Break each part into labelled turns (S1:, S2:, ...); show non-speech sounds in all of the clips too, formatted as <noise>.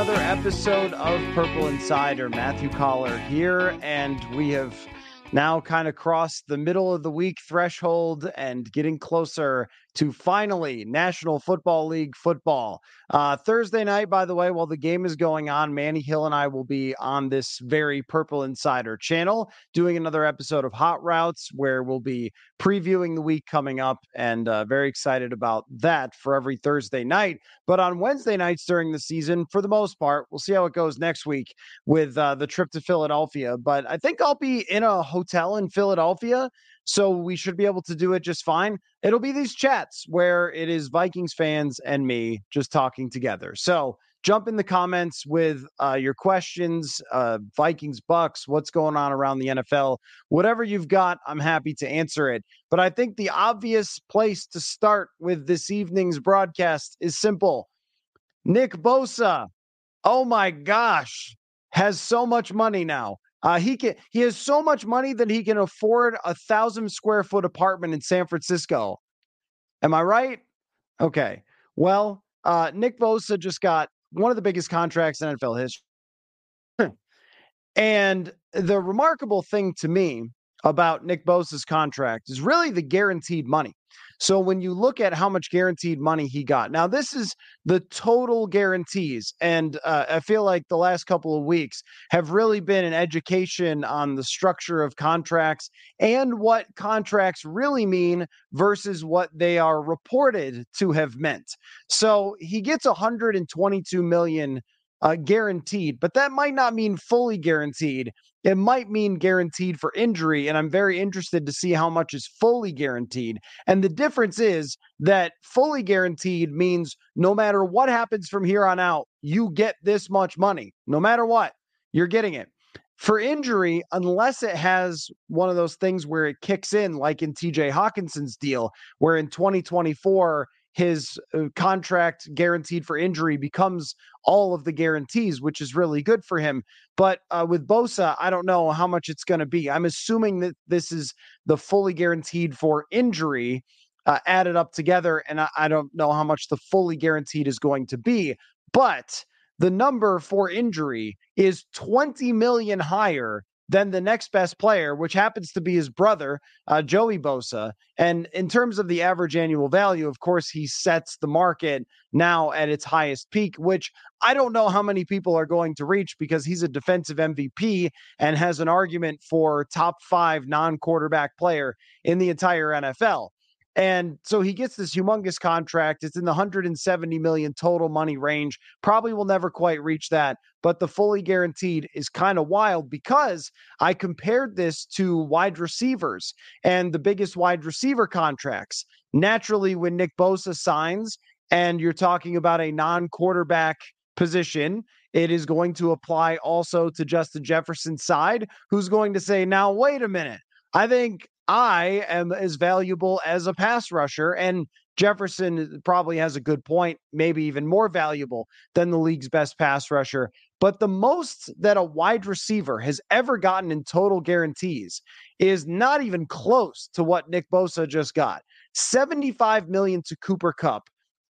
S1: Another episode of Purple Insider. Matthew Coller here, and we have now kind of crossed the middle of the week threshold and getting closer to finally National Football League football. Uh, Thursday night, by the way, while the game is going on, Manny Hill and I will be on this very Purple Insider channel doing another episode of Hot Routes where we'll be previewing the week coming up and uh, very excited about that for every Thursday night. But on Wednesday nights during the season, for the most part, we'll see how it goes next week with uh, the trip to Philadelphia. But I think I'll be in a hotel in Philadelphia so we should be able to do it just fine. It'll be these chats where it is Vikings fans and me just talking together. So jump in the comments with uh, your questions, uh, Vikings, Bucs, what's going on around the NFL, whatever you've got. I'm happy to answer it. But I think the obvious place to start with this evening's broadcast is simple. Nick Bosa, oh my gosh, has so much money now. Uh, he can he has so much money that he can afford a thousand square foot apartment in San Francisco. Am I right? Okay. Well, uh, Nick Bosa just got one of the biggest contracts in NFL history. <clears throat> and the remarkable thing to me about Nick Bosa's contract is really the guaranteed money. So when you look at how much guaranteed money he got, now this is the total guarantees. And uh, I feel like the last couple of weeks have really been an education on the structure of contracts and what contracts really mean versus what they are reported to have meant. So he gets 122 million uh, guaranteed, but that might not mean fully guaranteed. It might mean guaranteed for injury. And I'm very interested to see how much is fully guaranteed. And the difference is that fully guaranteed means no matter what happens from here on out, you get this much money. No matter what, you're getting it. For injury, unless it has one of those things where it kicks in, like in TJ Hockenson's deal, where in 2024, his uh, contract guaranteed for injury becomes all of the guarantees, which is really good for him. But uh, with Bosa, I don't know how much it's going to be. I'm assuming that this is the fully guaranteed for injury uh, added up together, and I, I don't know how much the fully guaranteed is going to be. But the number for injury is 20 million higher than the next best player, which happens to be his brother, uh, Joey Bosa. And in terms of the average annual value, of course, he sets the market now at its highest peak, which I don't know how many people are going to reach because he's a defensive MVP and has an argument for top five non quarterback player in the entire NFL. And so he gets this humongous contract. It's in the 170 million total money range. Probably will never quite reach that, but the fully guaranteed is kind of wild because I compared this to wide receivers and the biggest wide receiver contracts. Naturally, when Nick Bosa signs and you're talking about a non quarterback position, it is going to apply also to Justin Jefferson's side, who's going to say, now, wait a minute. I think I am as valuable as a pass rusher. And Jefferson probably has a good point, maybe even more valuable than the league's best pass rusher. But the most that a wide receiver has ever gotten in total guarantees is not even close to what Nick Bosa just got. 75 million to Cooper Kupp,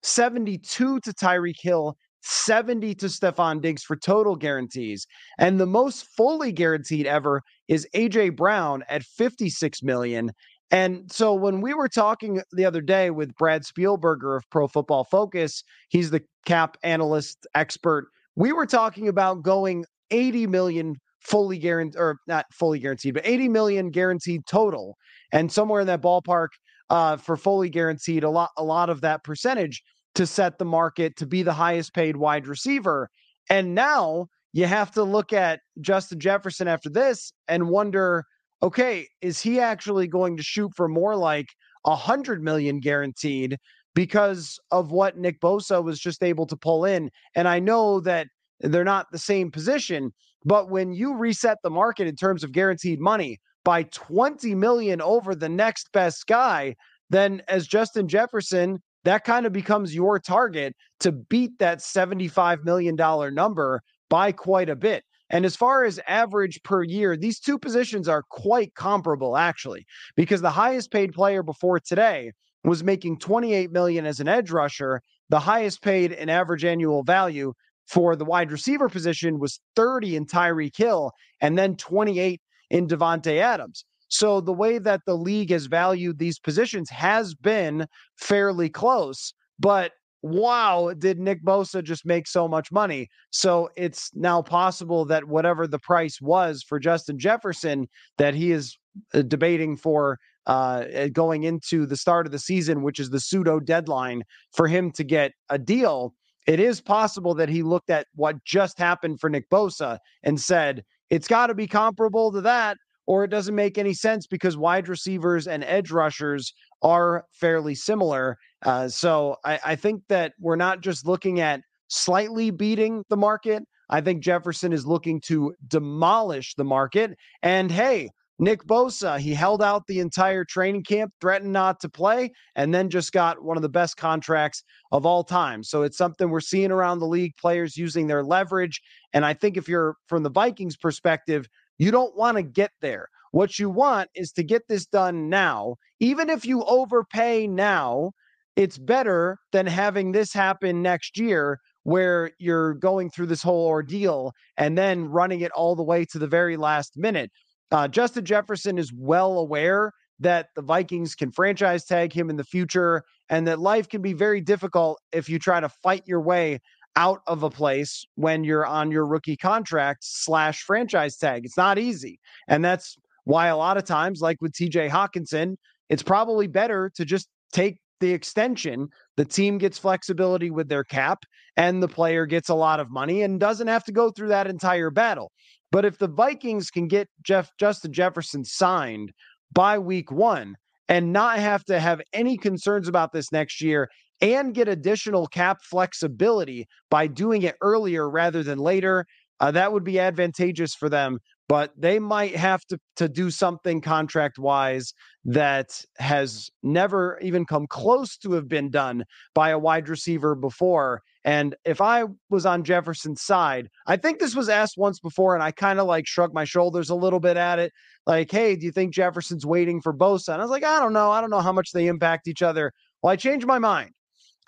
S1: 72 to Tyreek Hill, 70 to Stefon Diggs for total guarantees. And the most fully guaranteed ever is AJ Brown at 56 million. And so when we were talking the other day with Brad Spielberger of Pro Football Focus, he's the cap analyst expert. We were talking about going 80 million fully guaranteed, or not fully guaranteed, but 80 million guaranteed total. And somewhere in that ballpark uh, for fully guaranteed, a lot, a lot of that percentage to set the market to be the highest paid wide receiver. And now you have to look at Justin Jefferson after this and wonder, okay, is he actually going to shoot for more like a hundred million guaranteed because of what Nick Bosa was just able to pull in? And I know that they're not the same position, but when you reset the market in terms of guaranteed money by 20 million over the next best guy, then as Justin Jefferson, that kind of becomes your target to beat that $75 million number by quite a bit. And as far as average per year, these two positions are quite comparable actually, because the highest paid player before today was making 28 million as an edge rusher. The highest paid in average annual value for the wide receiver position was 30 in Tyreek Hill and then 28 in Davante Adams. So the way that the league has valued these positions has been fairly close, but wow, did Nick Bosa just make so much money? So it's now possible that whatever the price was for Justin Jefferson, that he is uh, debating for uh, uh, going into the start of the season, which is the pseudo deadline for him to get a deal. It is possible that he looked at what just happened for Nick Bosa and said, it's got to be comparable to that or it doesn't make any sense because wide receivers and edge rushers are fairly similar. Uh, so I, I think that we're not just looking at slightly beating the market. I think Jefferson is looking to demolish the market. And hey, Nick Bosa, he held out the entire training camp, threatened not to play, and then just got one of the best contracts of all time. So it's something we're seeing around the league, players using their leverage. And I think if you're from the Vikings perspective, you don't want to get there. What you want is to get this done now. Even if you overpay now, it's better than having this happen next year where you're going through this whole ordeal and then running it all the way to the very last minute. Uh, Justin Jefferson is well aware that the Vikings can franchise tag him in the future and that life can be very difficult if you try to fight your way out of a place when you're on your rookie contract slash franchise tag. It's not easy. And that's why a lot of times, like with TJ Hockenson, it's probably better to just take the extension. The team gets flexibility with their cap, and the player gets a lot of money and doesn't have to go through that entire battle. But if the Vikings can get Jeff Justin Jefferson signed by week one and not have to have any concerns about this next year and get additional cap flexibility by doing it earlier rather than later. Uh, that would be advantageous for them, but they might have to, to do something contract wise that has never even come close to have been done by a wide receiver before. And if I was on Jefferson's side, I think this was asked once before, and I kind of like shrugged my shoulders a little bit at it. Like, hey, do you think Jefferson's waiting for Bosa? And I was like, I don't know. I don't know how much they impact each other. Well, I changed my mind.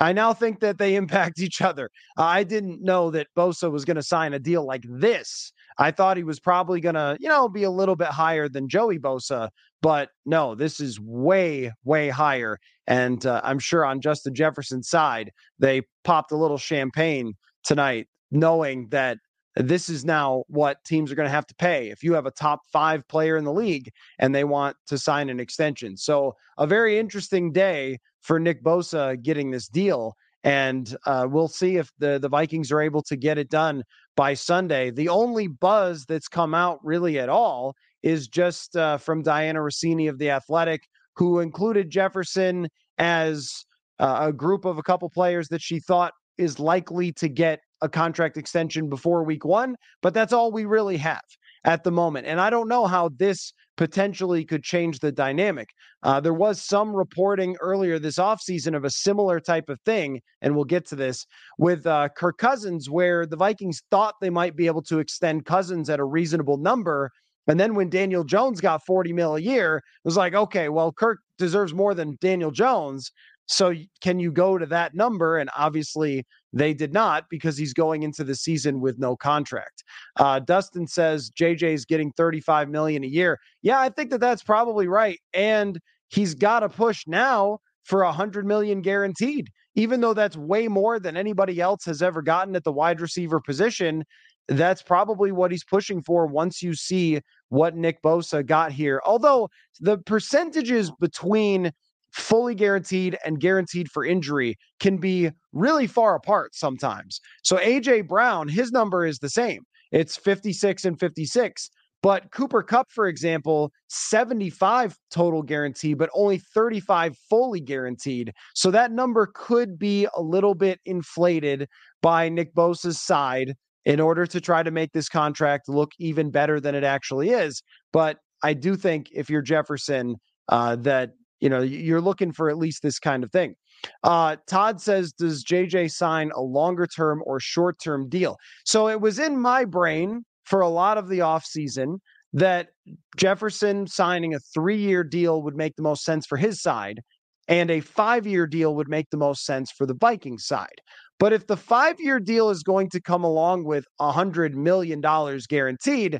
S1: I now think that they impact <laughs> each other. I didn't know that Bosa was going to sign a deal like this. I thought he was probably going to, you know, be a little bit higher than Joey Bosa, but no, this is way, way higher. And uh, I'm sure on Justin Jefferson's side, they popped a little champagne tonight, knowing that this is now what teams are going to have to pay if you have a top five player in the league and they want to sign an extension. So, a very interesting day for Nick Bosa getting this deal. And uh, we'll see if the, the Vikings are able to get it done by Sunday. The only buzz that's come out really at all is just uh, from Dianna Russini of The Athletic, who included Jefferson as uh, a group of a couple players that she thought is likely to get a contract extension before week one, but that's all we really have at the moment. And I don't know how this potentially could change the dynamic. Uh, there was some reporting earlier this offseason of a similar type of thing, and we'll get to this with uh, Kirk Cousins, where the Vikings thought they might be able to extend Cousins at a reasonable number. And then when Daniel Jones got 40 mil a year, it was like, okay, well, Kirk deserves more than Daniel Jones. So can you go to that number? And obviously they did not because he's going into the season with no contract. Uh, Dustin says JJ is getting 35 million a year. Yeah, I think that that's probably right. And he's got to push now for a hundred million guaranteed, even though that's way more than anybody else has ever gotten at the wide receiver position. that's probably what he's pushing for once you see what Nick Bosa got here. Although the percentages between fully guaranteed and guaranteed for injury can be really far apart sometimes. So AJ Brown, his number is the same. It's 56 and 56. But Cooper Kupp, for example, 75 total guarantee, but only 35 fully guaranteed. So that number could be a little bit inflated by Nick Bosa's side in order to try to make this contract look even better than it actually is. But I do think if you're Jefferson, uh, that you know you're looking for at least this kind of thing. Uh, Todd says, does JJ sign a longer term or short term deal? So it was in my brain for a lot of the offseason that Jefferson signing a three year deal would make the most sense for his side, and a five year deal would make the most sense for the Viking side. But if the five year deal is going to come along with a $100 million guaranteed,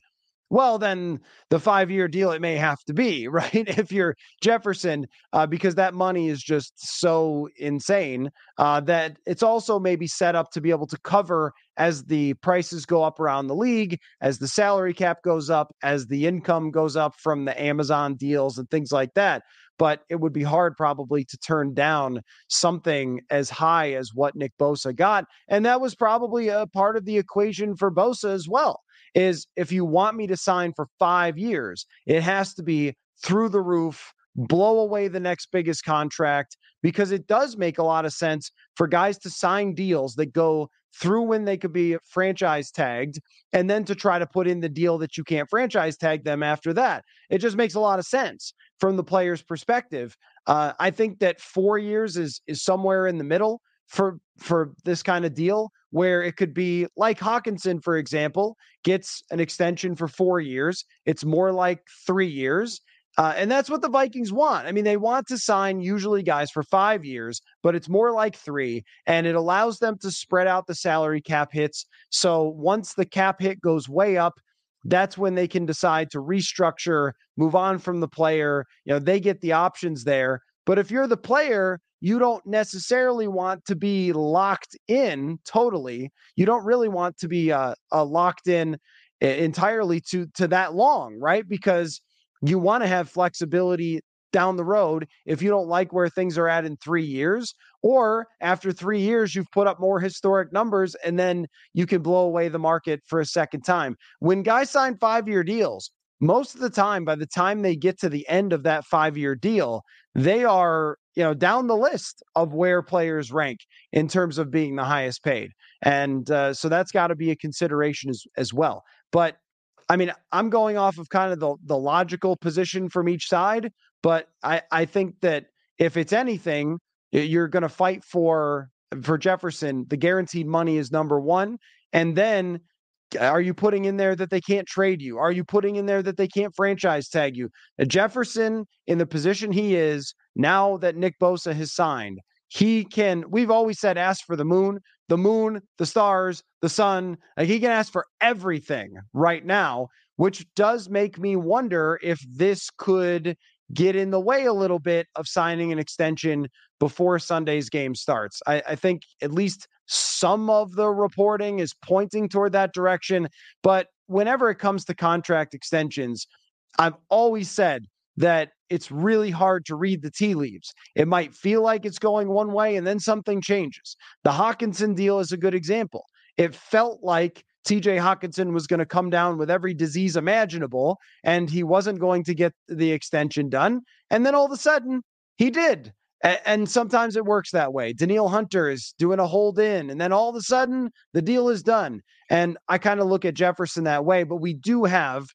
S1: well, then the five year deal, it may have to be, <laughs> right? If you're Jefferson, uh, because that money is just so insane uh, that it's also maybe set up to be able to cover as the prices go up around the league, as the salary cap goes up, as the income goes up from the Amazon deals and things like that. But it would be hard probably to turn down something as high as what Nick Bosa got. And that was probably a part of the equation for Bosa as well is if you want me to sign for five years, it has to be through the roof, blow away the next biggest contract, because it does make a lot of sense for guys to sign deals that go through when they could be franchise tagged and then to try to put in the deal that you can't franchise tag them after that. It just makes a lot of sense from the player's perspective. Uh, I think that four years is is somewhere in the middle for for this kind of deal where it could be like Hockenson, for example, gets an extension for four years. It's more like three years. Uh, and that's what the Vikings want. I mean, they want to sign usually guys for five years, but it's more like three. And it allows them to spread out the salary cap hits. So once the cap hit goes way up, that's when they can decide to restructure, move on from the player. You know, they get the options there. But if you're the player, you don't necessarily want to be locked in totally. You don't really want to be uh, uh, locked in entirely to to that long, right? Because you want to have flexibility down the road if you don't like where things are at in three years, or after three years, you've put up more historic numbers and then you can blow away the market for a second time. When guys sign five year deals, most of the time, by the time they get to the end of that five year deal, they are you know down the list of where players rank in terms of being the highest paid. And uh, so that's got to be a consideration as, as well. But i mean i'm going off of kind of the, the logical position from each side but i i think that if it's anything you're going to fight for for jefferson the guaranteed money is number one and then are you putting in there that they can't trade you? Are you putting in there that they can't franchise tag you? Jefferson, in the position he is now that Nick Bosa has signed, he can. We've always said ask for the moon, the moon, the stars, the sun. Like he can ask for everything right now, which does make me wonder if this could get in the way a little bit of signing an extension before Sunday's game starts. I, I think at least some of the reporting is pointing toward that direction. But whenever it comes to contract extensions, I've always said that it's really hard to read the tea leaves. It might feel like it's going one way and then something changes. The Hockenson deal is a good example. It felt like TJ Hockenson was going to come down with every disease imaginable and he wasn't going to get the extension done. And then all of a sudden, he did. And, sometimes it works that way. Danielle Hunter is doing a hold in, and then all of a sudden the deal is done. And I kind of look at Jefferson that way, but we do have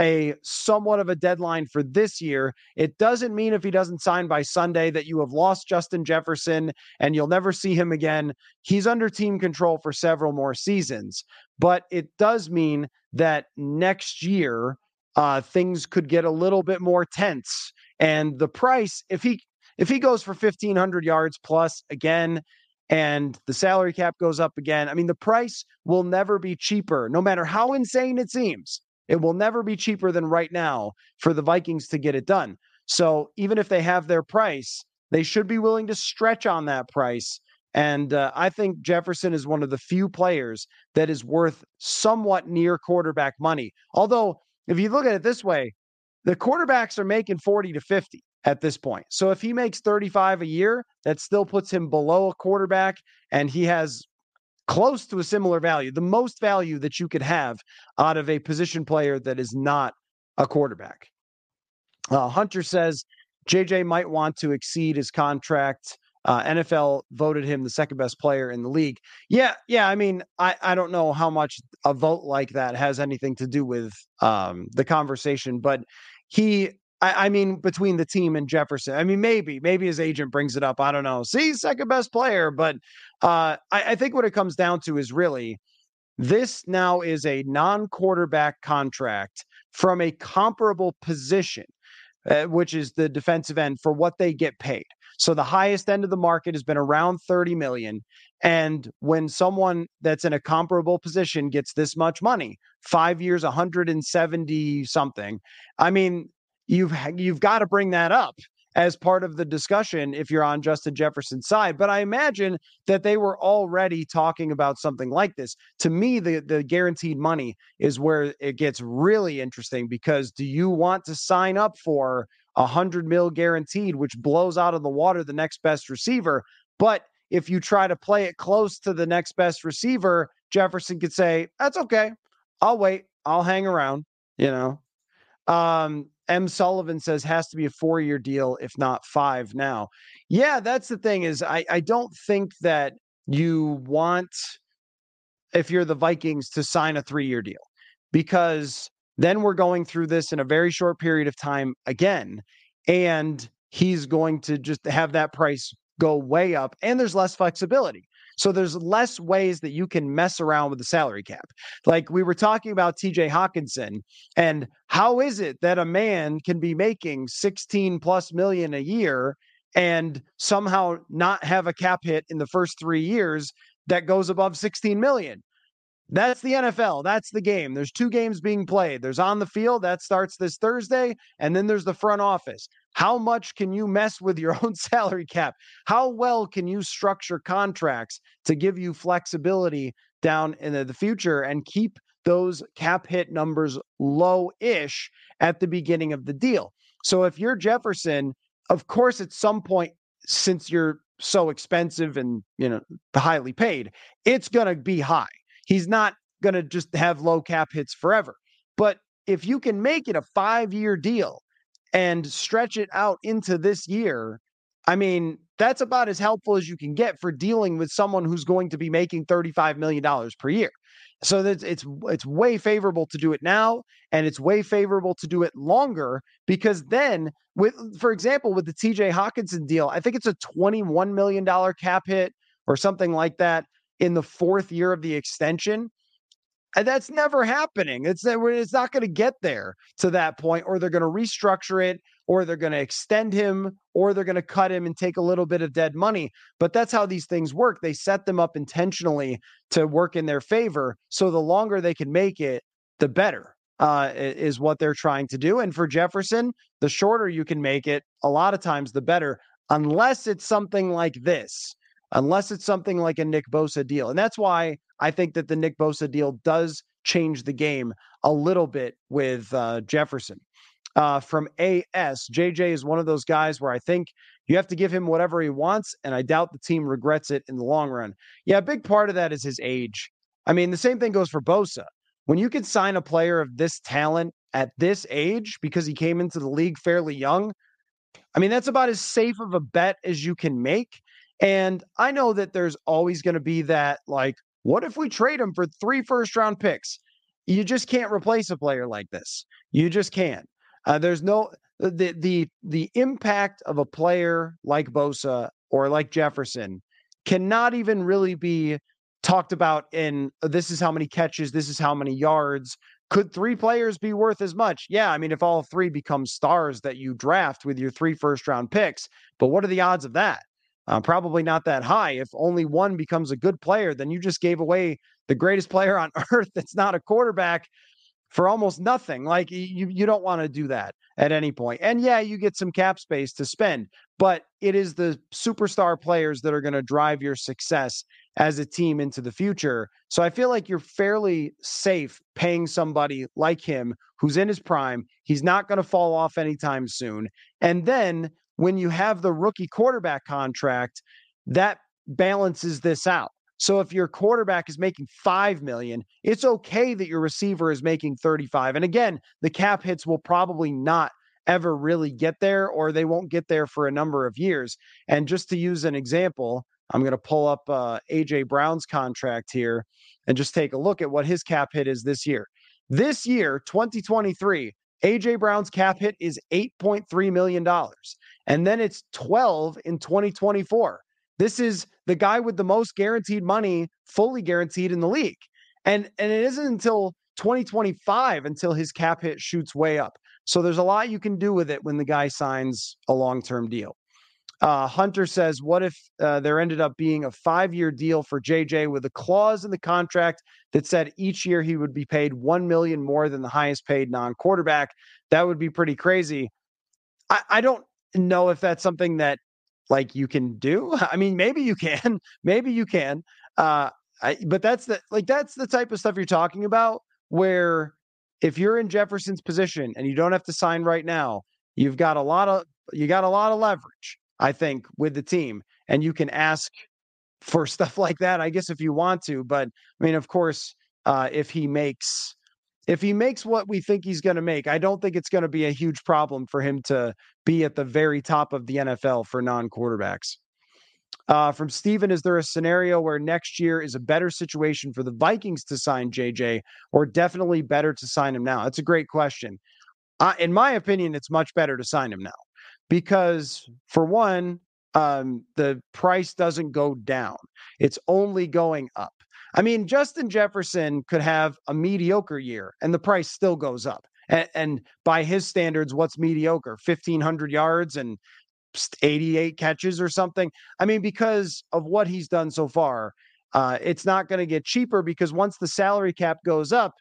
S1: a somewhat of a deadline for this year. It doesn't mean if he doesn't sign by Sunday that you have lost Justin Jefferson and you'll never see him again. He's under team control for several more seasons, but it does mean that next year uh, things could get a little bit more tense. And the price, if he if he goes for 1500 yards plus again and the salary cap goes up again, I mean, the price will never be cheaper, no matter how insane it seems. It will never be cheaper than right now for the Vikings to get it done. So even if they have their price, they should be willing to stretch on that price And uh, I think Jefferson is one of the few players that is worth somewhat near quarterback money. Although, if you look at it this way, the quarterbacks are making 40 to 50 at this point. So if he makes 35 a year, that still puts him below a quarterback and he has close to a similar value, the most value that you could have out of a position player that is not a quarterback. Uh, Hunter says JJ might want to exceed his contract. Uh, NFL voted him the second best player in the league. Yeah, yeah. I mean, I, I don't know how much a vote like that has anything to do with um, the conversation, but he, I, I, mean, between the team and Jefferson, I mean, maybe, maybe his agent brings it up. I don't know. See, second best player, but uh, I, I think what it comes down to is really this now is a non quarterback contract from a comparable position uh, which is the defensive end, for what they get paid. So the highest end of the market has been around 30 million. And when someone that's in a comparable position gets this much money, five years, 170 something, I mean, you've you've got to bring that up as part of the discussion if you're on Justin Jefferson's side. But I imagine that they were already talking about something like this. To me, the, the guaranteed money is where it gets really interesting because do you want to sign up for a hundred mil guaranteed, which blows out of the water the next best receiver? But if you try to play it close to the next best receiver, Jefferson could say, That's okay. I'll wait. I'll hang around, you know. Um, M. Sullivan says has to be a four year deal, if not five now. Yeah, that's the thing is I, I don't think that you want if you're the Vikings to sign a three year deal because then we're going through this in a very short period of time again. And he's going to just have that price go way up and there's less flexibility. So there's less ways that you can mess around with the salary cap. Like we were talking about TJ Hockenson, and how is it that a man can be making 16 plus million a year and somehow not have a cap hit in the first 3 years that goes above 16 million? That's the NFL. That's the game. There's two games being played. There's on the field that starts this Thursday, and then there's the front office. How much can you mess with your <laughs> own salary cap? How well can you structure contracts to give you flexibility down in the future and keep those cap hit numbers low ish at the beginning of the deal? So if you're Jefferson, of course, at some point, since you're so expensive and you know highly paid, it's to be high He's not to just have low cap hits forever. But if you can make it a five year deal and stretch it out into this year, I mean, that's about as helpful as you can get for dealing with someone who's going to be making $35 million per year. So that's it's it's way favorable to do it now, and it's way favorable to do it longer because then, with for example, with the TJ Hockenson deal, I think it's a $21 million cap hit or something like that in the fourth year of the extension. And that's never happening. It's it's not going to get there to that point, or they're going to restructure it, or they're going to extend him, or they're going to cut him and take a little bit of dead money. But that's how these things work. They set them up intentionally to work in their favor. So the longer they can make it, the better. Uh, is what they're trying to do. And for Jefferson, the shorter you can make it, a lot of times the better, unless it's something like this unless it's something like a Nick Bosa deal. And that's why I think that the Nick Bosa deal does change the game a little bit with uh, Jefferson. Uh, from AS, JJ is one of those guys where I think you have to give him whatever he wants, and I doubt the team regrets it in the long run. Yeah, a big part of that is his age. I mean, the same thing goes for Bosa. When you can sign a player of this talent at this age because he came into the league fairly young, I mean, that's about as safe of a bet as you can make. And I know that there's always going to be that, like, what if we trade him for three first round picks? You just can't replace a player like this. You just can't. Uh, there's no uh, the the the impact of a player like Bosa or like Jefferson cannot even really be talked about in uh, this is how many catches, this is how many yards. Could three players be worth as much? Yeah, I mean, if all three become stars that you draft with your three first round picks, but what are the odds of that? Uh, probably not that high. If only one becomes a good player, then you just gave away the greatest <laughs> player on earth that's not a quarterback for almost nothing. Like you, you don't want to do that at any point. And yeah, you get some cap space to spend, but it is the superstar players that are going to drive your success as a team into the future. So I feel like you're fairly safe paying somebody like him who's in his prime. He's not going to fall off anytime soon. And then when you have the rookie quarterback contract, that balances this out. So if your quarterback is making 5 million, it's okay that your receiver is making 35. And again, the cap hits will probably not ever really get there or they won't get there for a number of years. And just to use an example, I'm going to pull up uh, AJ Brown's contract here and just take a look at what his cap hit is this year. This year, 2023, AJ Brown's cap hit is $8.3 million. And then it's 12 in 2024. This is the guy with the most guaranteed money, fully guaranteed in the league. And and it isn't until 2025 until his cap hit shoots way up. So there's a lot you can do with it when the guy signs a long-term deal. Uh, Hunter says, "What if uh, there ended up being a five-year deal for JJ with a clause in the contract that said each year he would be paid one million more than the highest paid non-quarterback? That would be pretty crazy. I, I don't know if that's something that like you can do. <laughs> I mean, maybe you can, <laughs> maybe you can. Uh, I, but that's the like that's the type of stuff you're talking about where if you're in Jefferson's position and you don't have to sign right now, you've got a lot of you got a lot of leverage, I think, with the team, and you can ask for <laughs> stuff like that. I guess if you want to, but I mean, of course, uh, if he makes if he makes what we think he's going to make, I don't think it's going to be a huge problem for him to be at the very top of the NFL for non quarterbacks. Uh, from Steven, is there a scenario where next year is a better situation for the Vikings to sign JJ or definitely better to sign him now? That's a great question. Uh, in my opinion, it's much better to sign him now because, for one, um, the price doesn't go down, it's only going up. I mean, Justin Jefferson could have a mediocre year and the price still goes up. And, and by his standards, what's mediocre? 1,500 yards and 88 catches or something. I mean, because of what he's done so far, uh, it's not going to get cheaper because once the salary cap goes up,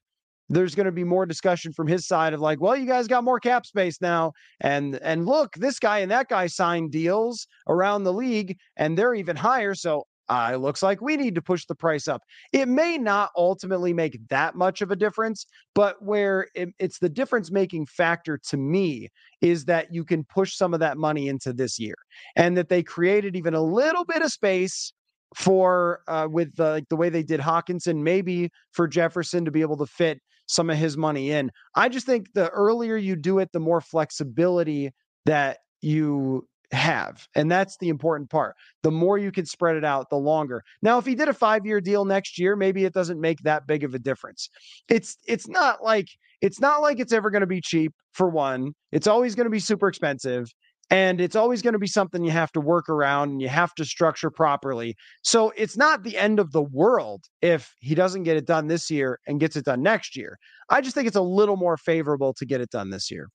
S1: there's going to be more discussion from his side of like, well, you guys got more cap space now, and and look, this guy and that guy signed deals around the league, and they're even higher. So uh, it looks like we need to push the price up. It may not ultimately make that much of a difference, but where it, it's the difference making factor to me is that you can push some of that money into this year and that they created even a little bit of space for uh, with the, like the way they did Hockenson, maybe for Jefferson to be able to fit some of his money in. I just think the earlier you do it, the more flexibility that you have. And that's the important part. The more you can spread it out, the longer. Now, if he did a 5-year deal next year, maybe it doesn't make that big of a difference. It's it's not like it's not like it's ever going to be cheap for one. It's always going to be super expensive and it's always going to be something you have to work around and you have to structure properly. So it's not the end of the world if he doesn't get it done this year and gets it done next year. I just think it's a little more favorable to get it done this year.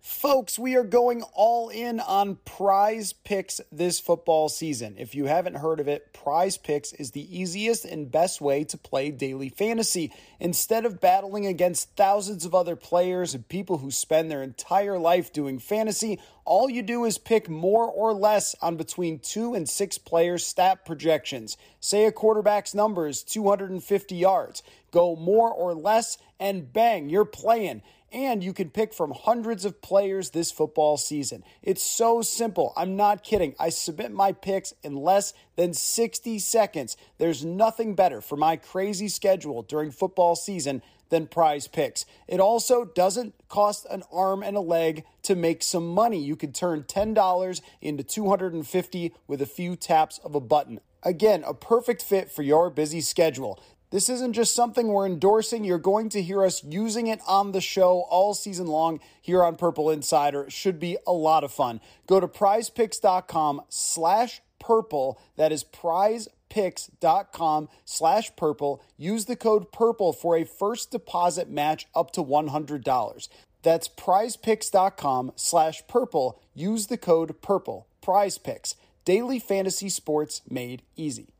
S2: Folks, we are going all in on prize picks this football season. If you haven't heard of it, prize picks is the easiest and best way to play daily fantasy. Instead of battling against thousands of other players and people who spend their entire life doing fantasy, all you do is pick more or less on between two and six players' stat projections. Say a quarterback's number is 250 yards. Go more or less, and bang, you're playing and you can pick from hundreds of players this football season. It's so simple. I'm not kidding. I submit my picks in less than 60 seconds. There's nothing better for my crazy schedule during football season than prize picks. It also doesn't cost an arm and a leg to make some money. You can turn $10 into 250 with a few taps of a button. Again, a perfect fit for your busy schedule. This isn't just something we're endorsing. You're going to hear us using it on the show all season long here on Purple Insider. It should be a lot of fun. Go to prizepicks.com slash purple. That is prizepicks.com slash purple. Use the code purple for a first deposit match up to $100. That's prizepicks.com slash purple. Use the code purple. Prize Picks. Daily fantasy sports made easy.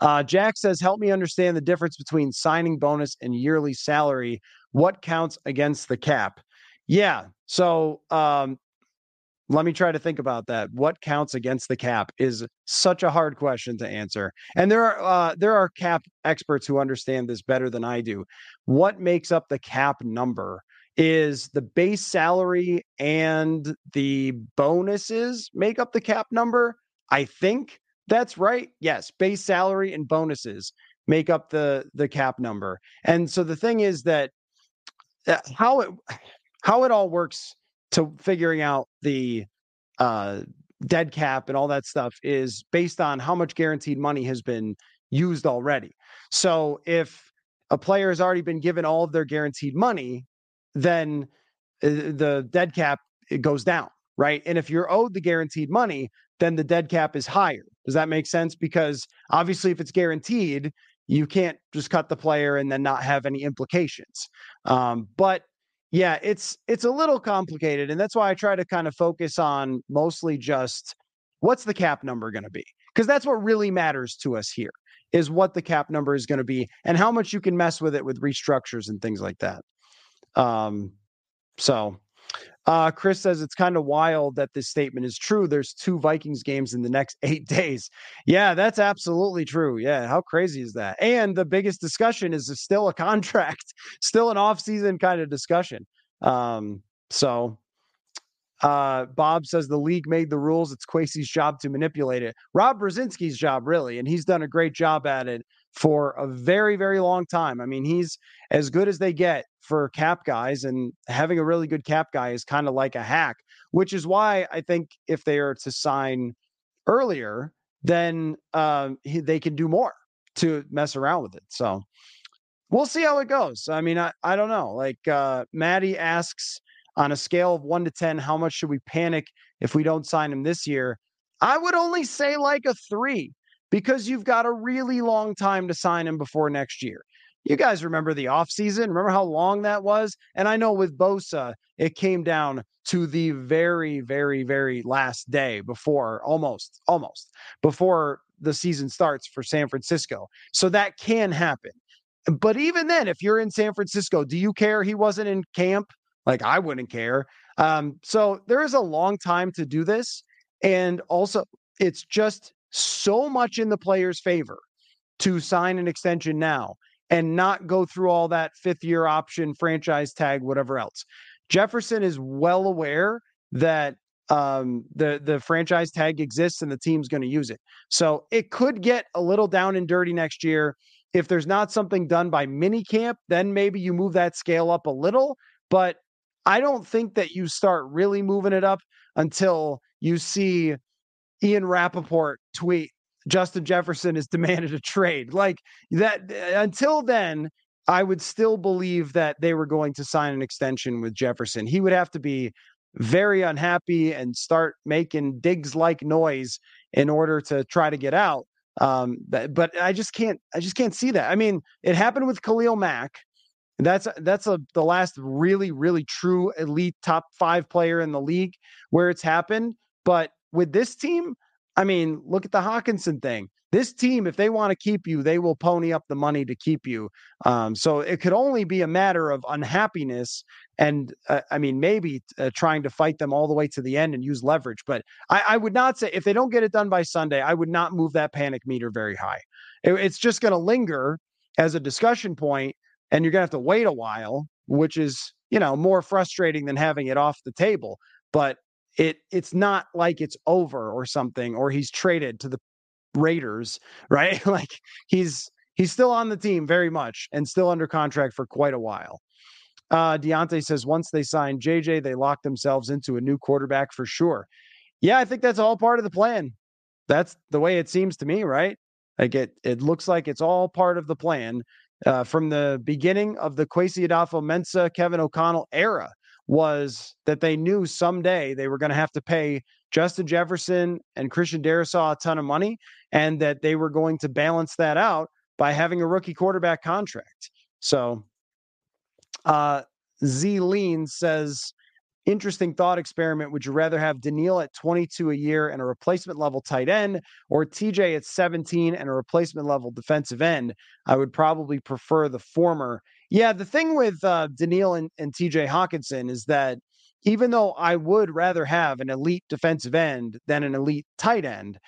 S1: Uh, Jack says, help me understand the difference between signing bonus and yearly salary. What counts against the cap? Yeah. So um, let me try to think about that. What counts against the cap is such a hard question to answer. And there are uh, there are cap experts who understand this better than I do. What makes up the cap number is the base salary and the bonuses make up the cap number. I think that's right. Yes, base salary and bonuses make up the the cap number. And so the thing is that uh, how it how it all works to figuring out the uh, dead cap and all that stuff is based on how much guaranteed money has been used already. So if a player has already been given all of their guaranteed money, then uh, the dead cap it goes down, right? And if you're owed the guaranteed money, then the dead cap is higher. Does that make sense? Because obviously, if it's guaranteed, you can't just cut the player and then not have any implications. Um, but yeah, it's it's a little complicated, and that's why I try to kind of focus on mostly just what's the cap number going to be, because that's what really matters to us here is what the cap number is going to be and how much you can mess with it with restructures and things like that. Um, so uh, Chris says it's kind of wild that this statement is true. There's two Vikings games in the next <laughs> eight days. Yeah, that's absolutely true. Yeah, how crazy is that? And the biggest discussion is still a <laughs> contract, still an off-season kind of discussion. Um, so uh, Bob says the league made the rules. It's Kwesi's job to manipulate it. Rob Brzezinski's job, really, and he's done a great job at it for a very, very long time. I mean, he's as good as they get for cap guys, and having a really good cap guy is kind of like a hack, which is why I think if they are to sign earlier, then um, he, they can do more to mess around with it. So we'll see how it goes. I mean, I, I don't know. Like uh, Maddie asks on a scale of one to 10, how much should we panic if we don't sign him this year? I would only say like a three because you've got a really long time to sign him before next year. You guys remember the offseason? Remember how long that was? And I know with Bosa, it came down to the very, very, very last day before almost, almost before the season starts for San Francisco. So that can happen. But even then, if you're in San Francisco, do you care he wasn't in camp? Like I wouldn't care. Um, so there is a long time to do this. And also, it's just so much in the player's favor to sign an extension now and not go through all that fifth year option, franchise tag, whatever else. Jefferson is well aware that um, the the franchise tag exists and the team's going to use it. So it could get a little down and dirty next year. If there's not something done by mini camp, then maybe you move that scale up a little. But I don't think that you start really moving it up until you see Ian Rapoport tweet Justin Jefferson has demanded a trade. Like that until then, I would still believe that they were going to sign an extension with Jefferson. He would have to be very unhappy and start making digs like noise in order to try to get out. Um, but, but I just can't I just can't see that. I mean, it happened with Khalil Mack. That's that's a the last really really true elite top 5 player in the league where it's happened, but with this team, I mean, look at the Hockenson thing. This team, if they want to keep you, they will pony up the money to keep you. Um, so it could only be a matter of unhappiness and, uh, I mean, maybe uh, trying to fight them all the way to the end and use leverage. But I, I, would not say if they don't get it done by Sunday, I would not move that panic meter very high. It, it's just going to linger as a discussion point, and you're going to have to wait a while, which is you know more frustrating than having it off the table. But it it's not like it's over or something or he's traded to the Raiders, <laughs> right? like he's he's still on the team very much and still under contract for quite a while. Uh, Deontay says once they sign JJ, they lock themselves into a new quarterback for sure. Yeah, I think that's all part of the plan. That's the way it seems to me, right? Like it, it looks like it's all part of the plan uh, from the beginning of the Kwesi Adofo-Mensah, Kevin O'Connell era was that they knew someday they were going to have to pay Justin Jefferson and Christian Darrisaw a ton of money, and that they were going to balance that out by having a rookie quarterback contract. So, uh, Z Lean says, interesting thought experiment. Would you rather have Danielle at 22 a year and a replacement level tight end, or TJ at 17 and a replacement level defensive end? I would probably prefer the former. Yeah, the thing with uh, Danielle and, and TJ Hockenson is that even though I would rather have an elite defensive end than an elite tight end,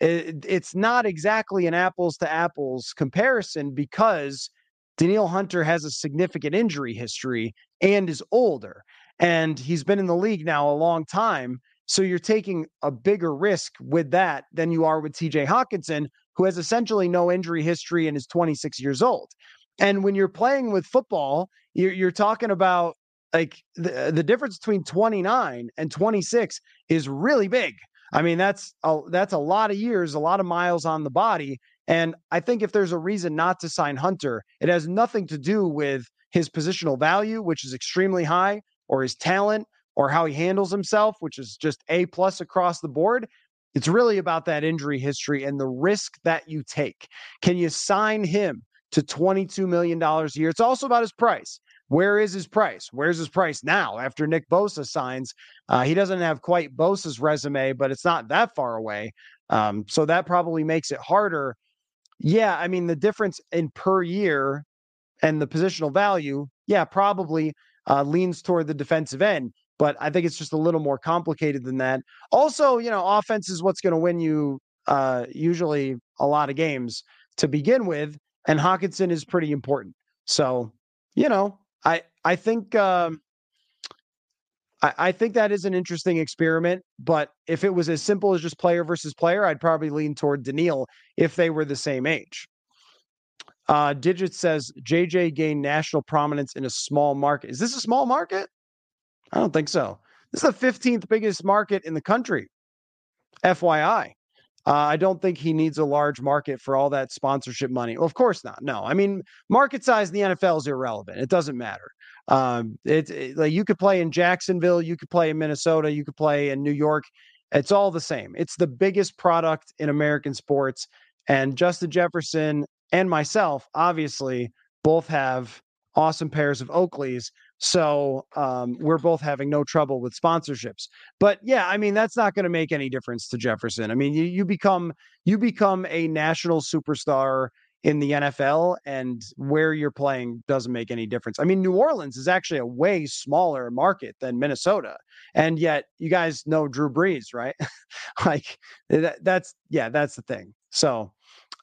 S1: it, it's not exactly an apples to apples comparison because Danielle Hunter has a significant injury history and is older and he's been in the league now a long time. So you're taking a bigger risk with that than you are with TJ Hockenson, who has essentially no injury history and is 26 years old. And when you're playing with football, you're, you're talking about like the, the difference between 29 and 26 is really big. I mean, that's a, that's a lot of years, a lot of miles on the body. And I think if there's a reason not to sign Hunter, it has nothing to do with his positional value, which is extremely high, or his talent or how he handles himself, which is just A plus across the board. It's really about that injury history and the risk that you take. Can you sign him to $22 million a year? It's also about his price. Where is his price? Where's his price now after Nick Bosa signs? Uh, he doesn't have quite Bosa's resume, but it's not that far away. Um, so that probably makes it harder. Yeah, I mean, the difference in per year and the positional value, yeah, probably uh, leans toward the defensive end. But I think it's just a little more complicated than that. Also, you know, offense is what's going to win you uh, usually a lot of games to begin with, and Hockenson is pretty important. So, you know, I I think um, I, I think that is an interesting experiment. But if it was as simple as just player versus player, I'd probably lean toward Danielle if they were the same age. Uh, Digit says JJ gained national prominence in a small market. Is this a small market? I don't think so. This is the 15th biggest market in the country. FYI. Uh, I don't think he needs a large market for all that sponsorship money. Well, of course not. No, I mean market size in the NFL is irrelevant. It doesn't matter. Um, it, it like you could play in Jacksonville, you could play in Minnesota, you could play in New York. It's all the same. It's the biggest product in American sports. And Justin Jefferson and myself, obviously, both have awesome pairs of Oakleys. So um, we're both having no trouble with sponsorships. But yeah, I mean that's not going to make any difference to Jefferson. I mean you you become you become a national superstar in the NFL, and where you're playing doesn't make any difference. I mean New Orleans is actually a way smaller market than Minnesota, and yet you guys know Drew Brees, right? <laughs> like that, that's yeah, that's the thing. So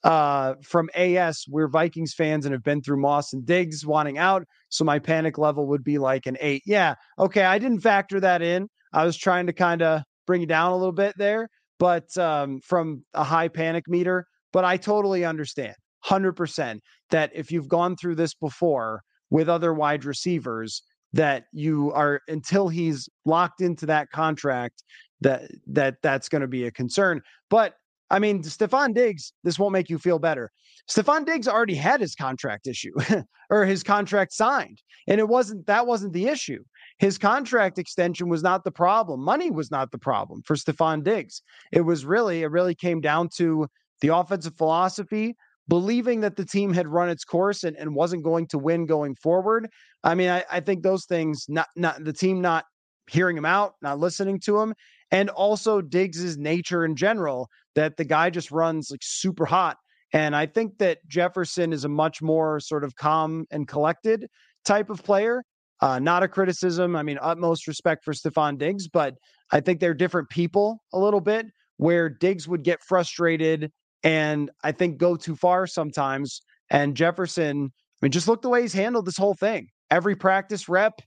S1: uh, from AS, we're Vikings fans and have been through Moss and Diggs wanting out. So my panic level would be like an eight. Yeah. Okay. I didn't factor that in. I was trying to kind of bring it down a little bit there, but um, from a high panic meter. But I totally understand 100% that if you've gone through this before with other wide receivers, that you are until he's locked into that contract that that that's going to be a concern but I mean, Stefon Diggs, this won't make you feel better. Stefon Diggs already had his contract issue <laughs> or his contract signed. And it wasn't that wasn't the issue. His contract extension was not the problem. Money was not the problem for Stefon Diggs. It was really, it really came down to the offensive philosophy, believing that the team had run its course and, and wasn't going to win going forward. I mean, I, I think those things, not not the team not hearing him out, not listening to him, and also Diggs's nature in general that the guy just runs like super hot. And I think that Jefferson is a much more sort of calm and collected type of player. Uh, not a criticism. I mean, utmost respect for Stefon Diggs, but I think they're different people a little bit where Diggs would get frustrated and I think go too far sometimes. And Jefferson, I mean, just look the way he's handled this whole thing. Every practice rep,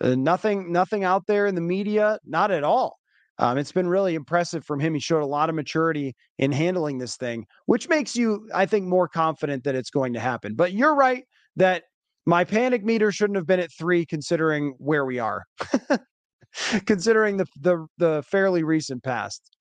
S1: uh, nothing, nothing out there in the media, not at all. Um, it's been really impressive from him. He showed a lot of maturity in handling this thing, which makes you, I think, more confident that it's going to happen. But you're right that my panic meter shouldn't have been at three, considering where we are, <laughs> considering the, the the fairly recent past.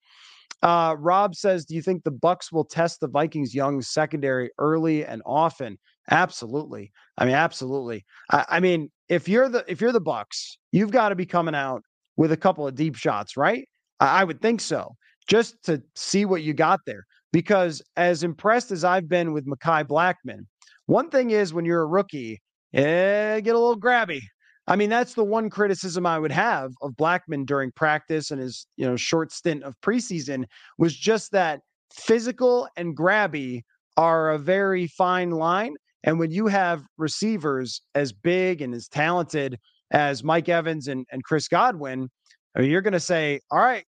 S1: Uh, Rob says, "Do you think the Bucs will test the Vikings' young secondary early and often?" Absolutely. I mean, absolutely. I, I mean, if you're the if you're the Bucs, you've got to be coming out with a couple of deep shots, right? I, I would think so, just to see what you got there. Because as impressed as I've been with Mekhi Blackmon, one thing is when you're a rookie, eh, get a little grabby. I mean, that's the one criticism I would have of Blackmon during practice and his, you know, short stint of preseason was just that physical and grabby are a very fine line. And when you have receivers as big and as talented as Mike Evans and, and Chris Godwin, I mean, you're going to say, all right,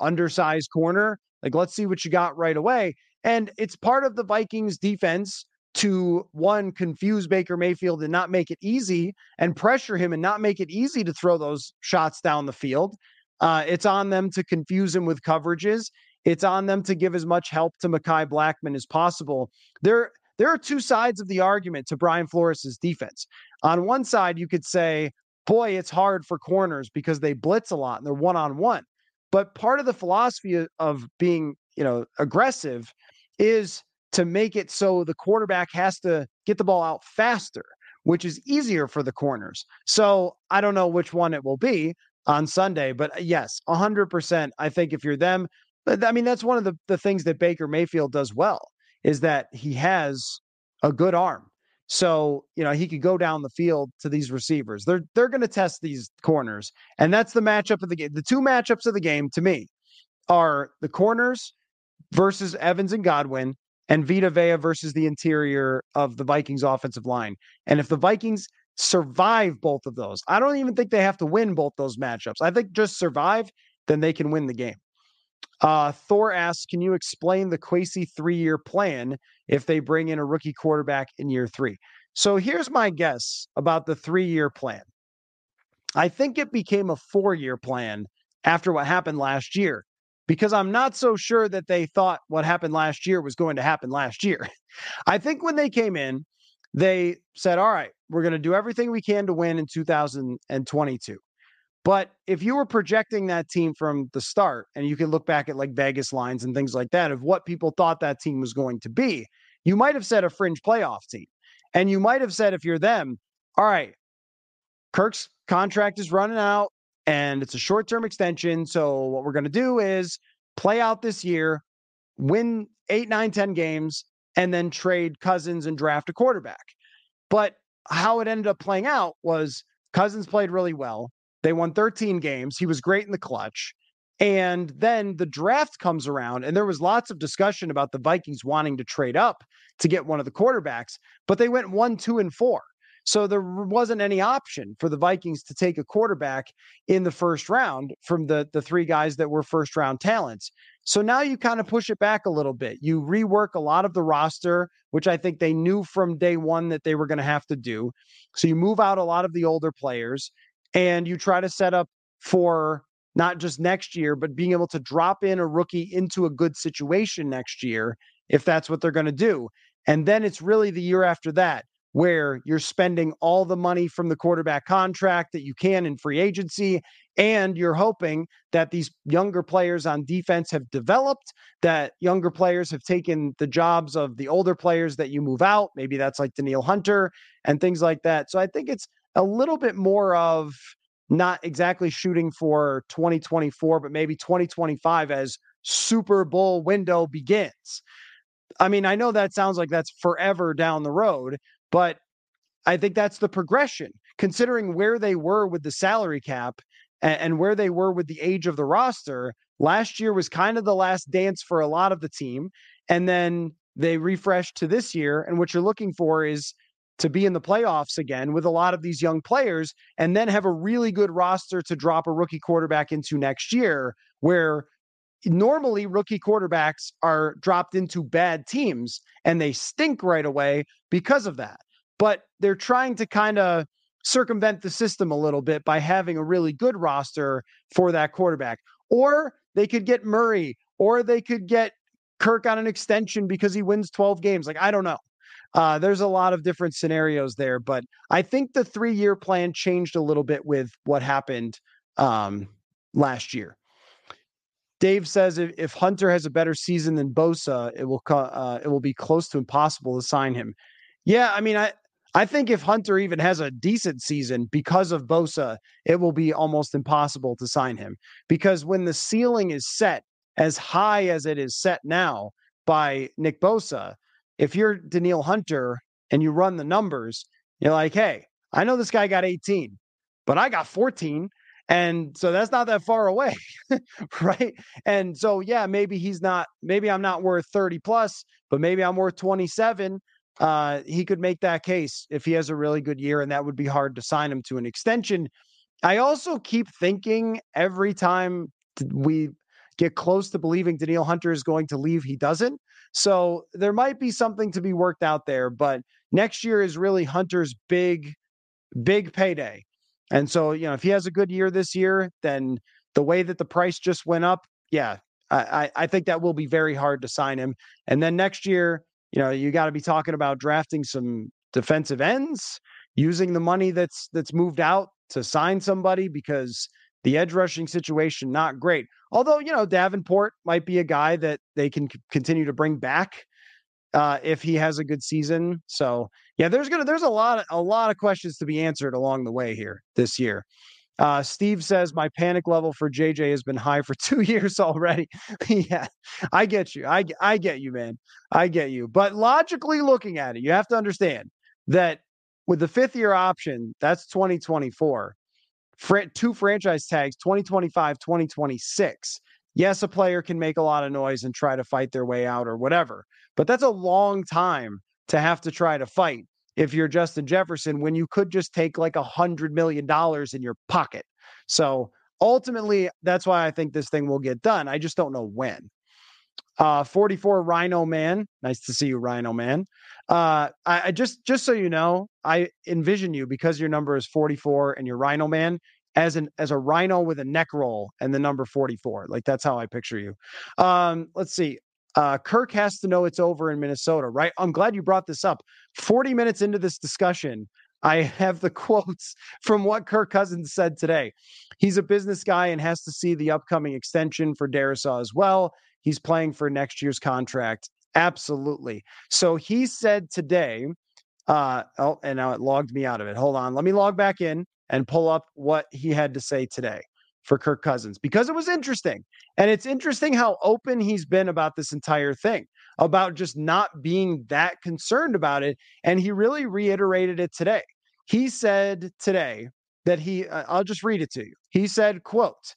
S1: undersized corner, like let's see what you got right away. And it's part of the Vikings defense to one confuse Baker Mayfield and not make it easy and pressure him and not make it easy to throw those shots down the field. Uh, it's on them to confuse him with coverages. It's on them to give as much help to Mekhi Blackmon as possible. There, there are two sides of the argument to Brian Flores' defense. On one side, you could say, boy, it's hard for corners because they blitz a lot and they're one on one. But part of the philosophy of being, you know, aggressive is to make it so the quarterback has to get the ball out faster, which is easier for the corners. So I don't know which one it will be on Sunday, but uh, yes, 100%. I think if you're them, I mean, that's one of the, the things that Baker Mayfield does well is that he has a good arm. So, you know, he could go down the field to these receivers. They're they're going to test these corners. And that's the matchup of the game. The two matchups of the game to me are the corners versus Evans and Godwin and Vita Vea versus the interior of the Vikings offensive line. And if the Vikings survive both of those, I don't even think they have to win both those matchups. I think just survive, then they can win the game. Uh, Thor asks, can you explain the Kwesi three year plan if they bring in a rookie quarterback in year three? So here's my guess about the three year plan. I think it became a four year plan after what happened last year because I'm not so sure that they thought what happened last year was going to happen last year. <laughs> I think when they came in, they said, all right, we're going to do everything we can to win in 2022. But if you were projecting that team from the start, and you can look back at like Vegas lines and things like that of what people thought that team was going to be, you might have said a fringe playoff team. And you might have said, if you're them, all right, Kirk's contract is running out and it's a short term extension. So what we're going to do is play out this year, win eight, nine, ten games, and then trade Cousins and draft a quarterback. But how it ended up playing out was Cousins played really well. They won 13 games. He was great in the clutch. And then the draft comes around, and there was lots of discussion about the Vikings wanting to trade up to get one of the quarterbacks, but they went one, two, and four. So there wasn't any option for the Vikings to take a quarterback in the first round from the the three guys that were first round talents. So now you kind of push it back a little bit. You rework a lot of the roster, which I think they knew from day 1 that they were going to have to do. So you move out a lot of the older players and you try to set up for not just next year, but being able to drop in a rookie into a good situation next year if that's what they're going to do. And then it's really the year after that where you're spending all the money from the quarterback contract that you can in free agency. And you're hoping that these younger players on defense have developed, that younger players have taken the jobs of the older players that you move out. Maybe that's like Danielle Hunter and things like that. So I think it's a little bit more of not exactly shooting for 2024, but maybe 2025 as Super Bowl window begins. I mean, I know that sounds like that's forever down the road, but I think that's the progression, considering where they were with the salary cap and, and, where they were with the age of the roster. Last year was kind of the last dance for a lot of the team. And then they refreshed to this year. And what you're looking for is to be in the playoffs again with a lot of these young players and then have a really good roster to drop a rookie quarterback into next year where normally rookie quarterbacks are dropped into bad teams and they stink right away because of that. But they're trying to kind of circumvent the system a little bit by having a really good roster for that quarterback. Or they could get Murray, or they could get Kirk on an extension because he wins 12 games. Like, I don't know. Uh, there's a lot of different scenarios there, but I think the three year plan changed a little bit with what happened um, last year. Dave says if, if Hunter has a better season than Bosa, it will uh, it will be close to impossible to sign him. Yeah, I mean, I I think if Hunter even has a decent season because of Bosa, it will be almost impossible to sign him because when the ceiling is set as high as it is set now by Nick Bosa, if you're Danielle Hunter and you run the numbers, you're like, hey, I know this guy got 18, but I got 14. And so that's not that far away. <laughs> right. And so, yeah, maybe he's not, maybe I'm not worth 30 plus, but maybe I'm worth 27. Uh, he could make that case if he has a really good year, and that would be hard to sign him to an extension. I also keep thinking every time we get close to believing Danielle Hunter is going to leave, he doesn't. So there might be something to be worked out there, but next year is really Hunter's big, big payday. And so, you know, if he has a good year this year, then the way that the price just went up, yeah, I, I think that will be very hard to sign him. And then next year, you know, you got to be talking about drafting some defensive ends, using the money that's that's moved out to sign somebody because the edge rushing situation not great. Although you know Davenport might be a guy that they can c- continue to bring back uh, if he has a good season. So yeah, there's gonna there's a lot of, a lot of questions to be answered along the way here this year. Uh, Steve says my panic level for JJ has been high for <laughs> two years already. yeah, I get you. I I get you, man. I get you. But logically looking at it, you have to understand that with the fifth year option, that's 2024. Fr- two franchise tags, 2025, 2026. Yes, a player can make a lot of noise and try to fight their way out or whatever, but that's a long time to have to try to fight if you're Justin Jefferson when you could just take like a hundred million dollars in your pocket. So ultimately, that's why I think this thing will get done. I just don't know when. Uh, 44 Rhino Man. Nice to see you, Rhino Man. Uh, I, I, just just so you know, I envision you because your number is 44 and you're Rhino Man as an as a rhino with a neck roll and the number 44. Like that's how I picture you. Um, let's see. Uh, Kirk has to know it's over in Minnesota, right? I'm glad you brought this up. 40 minutes into this discussion, I have the <laughs> quotes from what Kirk Cousins said today. He's a business guy and has to see the upcoming extension for Darrisaw as well. He's playing for next year's contract. Absolutely. So he said today, uh, oh, and now it logged me out of it. Hold on. Let me log back in and pull up what he had to say today for Kirk Cousins because it was interesting. And it's interesting how open he's been about this entire thing, about just not being that concerned about it. And he really reiterated it today. He said today that he, uh, I'll just read it to you. He said, quote,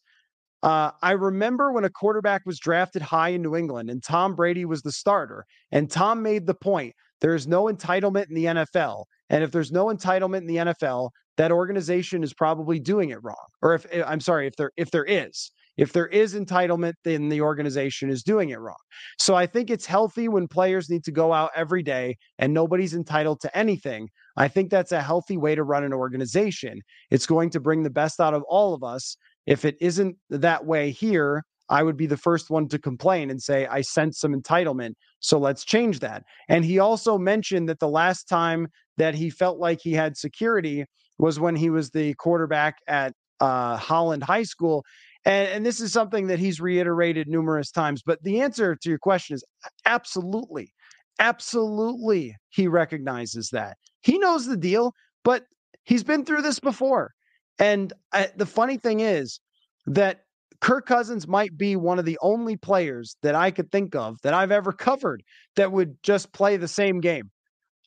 S1: uh, I remember when a quarterback was drafted high in New England and Tom Brady was the starter, and Tom made the point there is no entitlement in the NFL. And if there's no entitlement in the NFL, that organization is probably doing it wrong. Or if eh, I'm sorry, if there if there is, if there is entitlement, then the organization is doing it wrong. So I think it's healthy when players need to go out every day and nobody's entitled to anything. I think that's a healthy way to run an organization. It's going to bring the best out of all of us. If it isn't that way here, I would be the first one to complain and say, I sense some entitlement. So let's change that. And he also mentioned that the last time that he felt like he had security was when he was the quarterback at uh, Holland High School. And, and this is something that he's reiterated numerous times. But the answer to your question is absolutely, absolutely, he recognizes that. He knows the deal, but he's been through this before. And uh, the funny thing is that Kirk Cousins might be one of the only players that I could think of that I've ever covered that would just play the same game.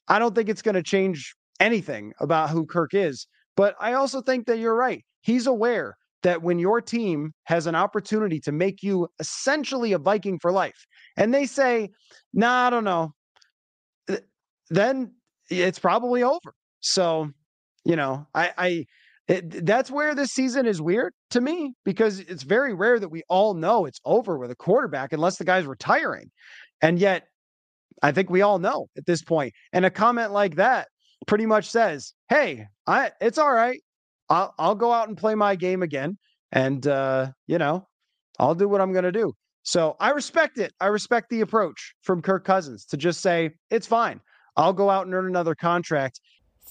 S1: I don't think it's going to change anything about who Kirk is. But I also think that you're right. He's aware that when your team has an opportunity to make you essentially a Viking for life, and they say, nah, I don't know, then it's probably over. So, you know, I, I, it, that's where this season is weird to me because it's very rare that we all know it's over with a quarterback unless the guy's retiring. And yet, I think we all know at this point. And a comment like that pretty much says, "Hey, I it's all right. I'll I'll go out and play my game again, and uh, you know, I'll do what I'm going to do." So I respect it. I respect the approach from Kirk Cousins to just say it's fine. I'll go out and earn another contract.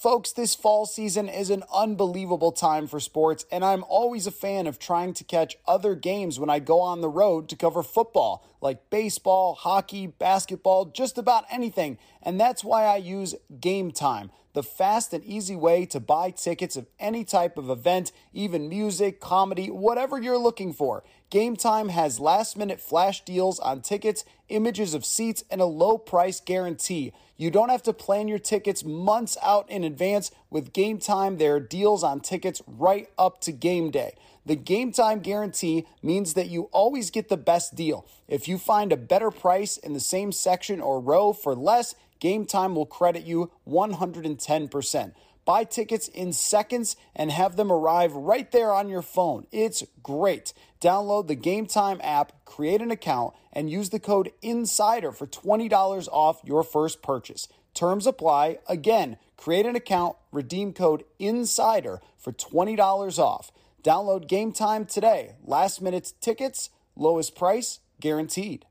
S2: Folks, this fall season is an unbelievable time for sports, and I'm always a fan of trying to catch other games when I go on the road to cover football, like baseball, hockey, basketball, just about anything. And that's why I use Game Time. The fast and easy way to buy tickets of any type of event, even music, comedy, whatever you're looking for. Game Time has last minute flash deals on tickets, images of seats, and a low price guarantee. You don't have to plan your tickets months out in advance. With Game Time, there are deals on tickets right up to game day. The game time guarantee means that you always get the best deal. If you find a better price in the same section or row for less, Game Time will credit you 110%. Buy tickets in seconds and have them arrive right there on your phone. It's great. Download the Game Time app, create an account, and use the code INSIDER for $20 off your first purchase. Terms apply. Again, create an account, redeem code INSIDER for $20 off. Download Game Time today. Last minute tickets, lowest price guaranteed.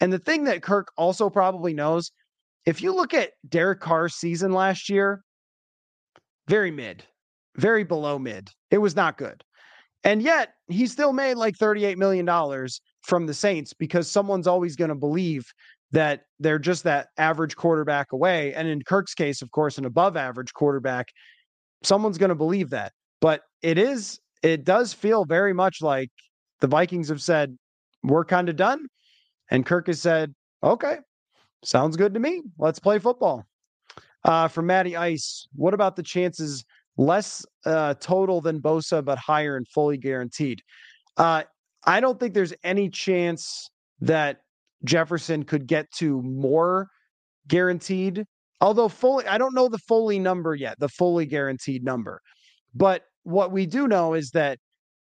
S1: And the thing that Kirk also probably knows, if you look at Derek Carr's season last year, very mid, very below mid. It was not good. And yet he still made like $38 million from the Saints because someone's always going to believe that they're just that average quarterback away. And in Kirk's case, of course, an above average quarterback someone's going to believe that. But it is, it does feel very much like the Vikings have said, we're kind of done. And Kirk has said, okay, sounds good to me. Let's play football. Uh, from Matty Ice, what about the chances less uh, total than Bosa, but higher and fully guaranteed? Uh, I don't think there's any chance that Jefferson could get to more guaranteed Although fully, I don't know the fully number yet, the fully guaranteed number. But what we do know is that